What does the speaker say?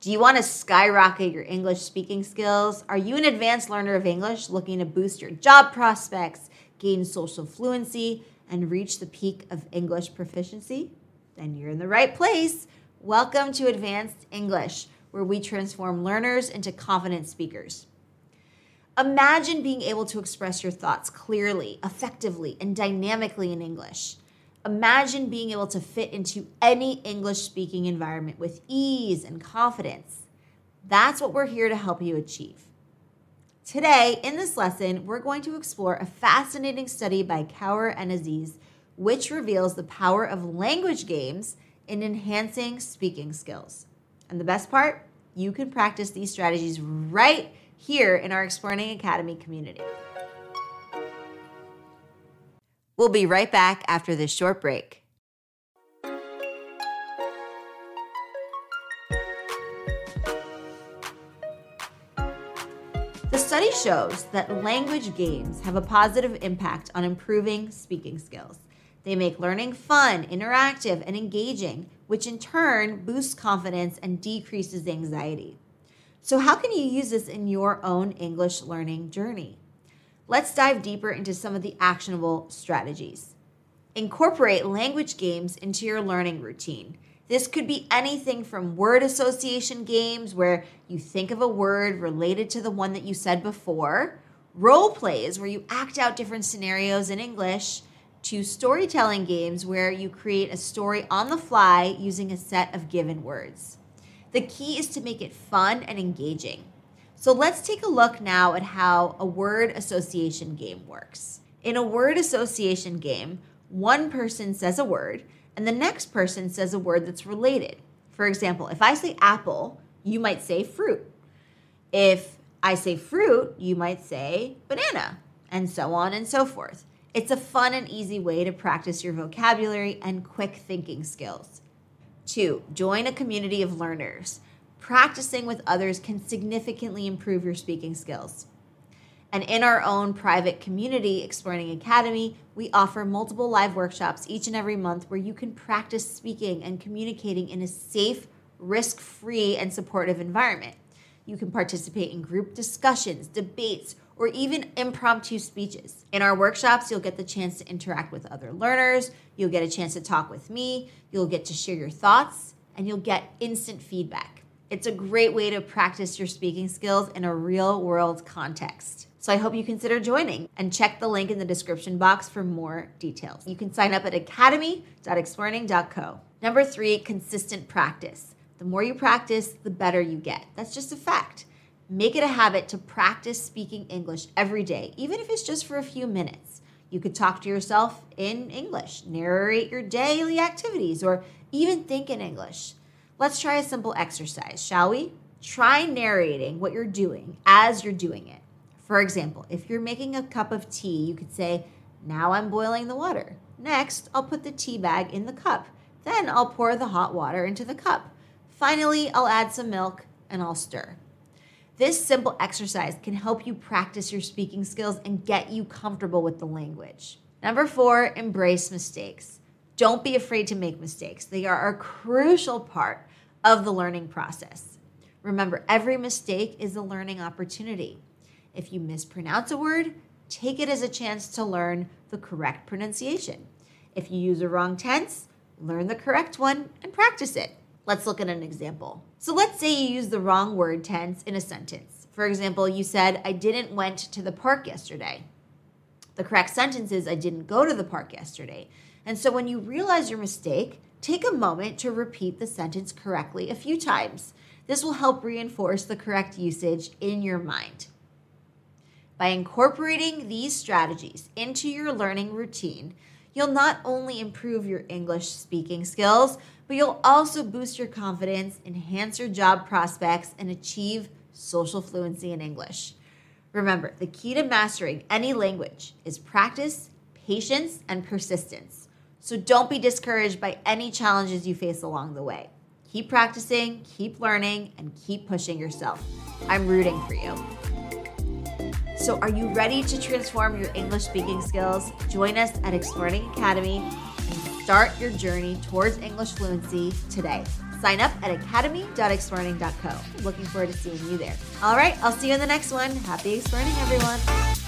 Do you want to skyrocket your English speaking skills? Are you an advanced learner of English looking to boost your job prospects, gain social fluency, and reach the peak of English proficiency? Then you're in the right place. Welcome to Advanced English, where we transform learners into confident speakers. Imagine being able to express your thoughts clearly, effectively, and dynamically in English. Imagine being able to fit into any English speaking environment with ease and confidence. That's what we're here to help you achieve. Today, in this lesson, we're going to explore a fascinating study by Kaur and Aziz, which reveals the power of language games in enhancing speaking skills. And the best part, you can practice these strategies right here in our Explearning Academy community. We'll be right back after this short break. The study shows that language games have a positive impact on improving speaking skills. They make learning fun, interactive, and engaging, which in turn boosts confidence and decreases anxiety. So, how can you use this in your own English learning journey? Let's dive deeper into some of the actionable strategies. Incorporate language games into your learning routine. This could be anything from word association games where you think of a word related to the one that you said before, role plays where you act out different scenarios in English, to storytelling games where you create a story on the fly using a set of given words. The key is to make it fun and engaging. So let's take a look now at how a word association game works. In a word association game, one person says a word and the next person says a word that's related. For example, if I say apple, you might say fruit. If I say fruit, you might say banana, and so on and so forth. It's a fun and easy way to practice your vocabulary and quick thinking skills. Two, join a community of learners practicing with others can significantly improve your speaking skills. And in our own private community, Explearning Academy, we offer multiple live workshops each and every month where you can practice speaking and communicating in a safe, risk free, and supportive environment. You can participate in group discussions, debates, or even impromptu speeches. In our workshops, you'll get the chance to interact with other learners, you'll get a chance to talk with me, you'll get to share your thoughts, and you'll get instant feedback. It's a great way to practice your speaking skills in a real world context. So I hope you consider joining and check the link in the description box for more details. You can sign up at academy.explearning.co. Number three, consistent practice. The more you practice, the better you get. That's just a fact. Make it a habit to practice speaking English every day, even if it's just for a few minutes. You could talk to yourself in English, narrate your daily activities, or even think in English. Let's try a simple exercise, shall we? Try narrating what you're doing as you're doing it. For example, if you're making a cup of tea, you could say, Now I'm boiling the water. Next, I'll put the tea bag in the cup. Then I'll pour the hot water into the cup. Finally, I'll add some milk and I'll stir. This simple exercise can help you practice your speaking skills and get you comfortable with the language. Number four, embrace mistakes. Don't be afraid to make mistakes. They are a crucial part of the learning process. Remember, every mistake is a learning opportunity. If you mispronounce a word, take it as a chance to learn the correct pronunciation. If you use a wrong tense, learn the correct one and practice it. Let's look at an example. So let's say you use the wrong word tense in a sentence. For example, you said, I didn't went to the park yesterday. The correct sentence is, I didn't go to the park yesterday. And so when you realize your mistake, Take a moment to repeat the sentence correctly a few times. This will help reinforce the correct usage in your mind. By incorporating these strategies into your learning routine, you'll not only improve your English speaking skills, but you'll also boost your confidence, enhance your job prospects, and achieve social fluency in English. Remember, the key to mastering any language is practice, patience, and persistence. So don't be discouraged by any challenges you face along the way. Keep practicing, keep learning, and keep pushing yourself. I'm rooting for you. So, are you ready to transform your English speaking skills? Join us at Explearning Academy and start your journey towards English fluency today. Sign up at academy.explearning.co. Looking forward to seeing you there. All right, I'll see you in the next one. Happy exploring, everyone.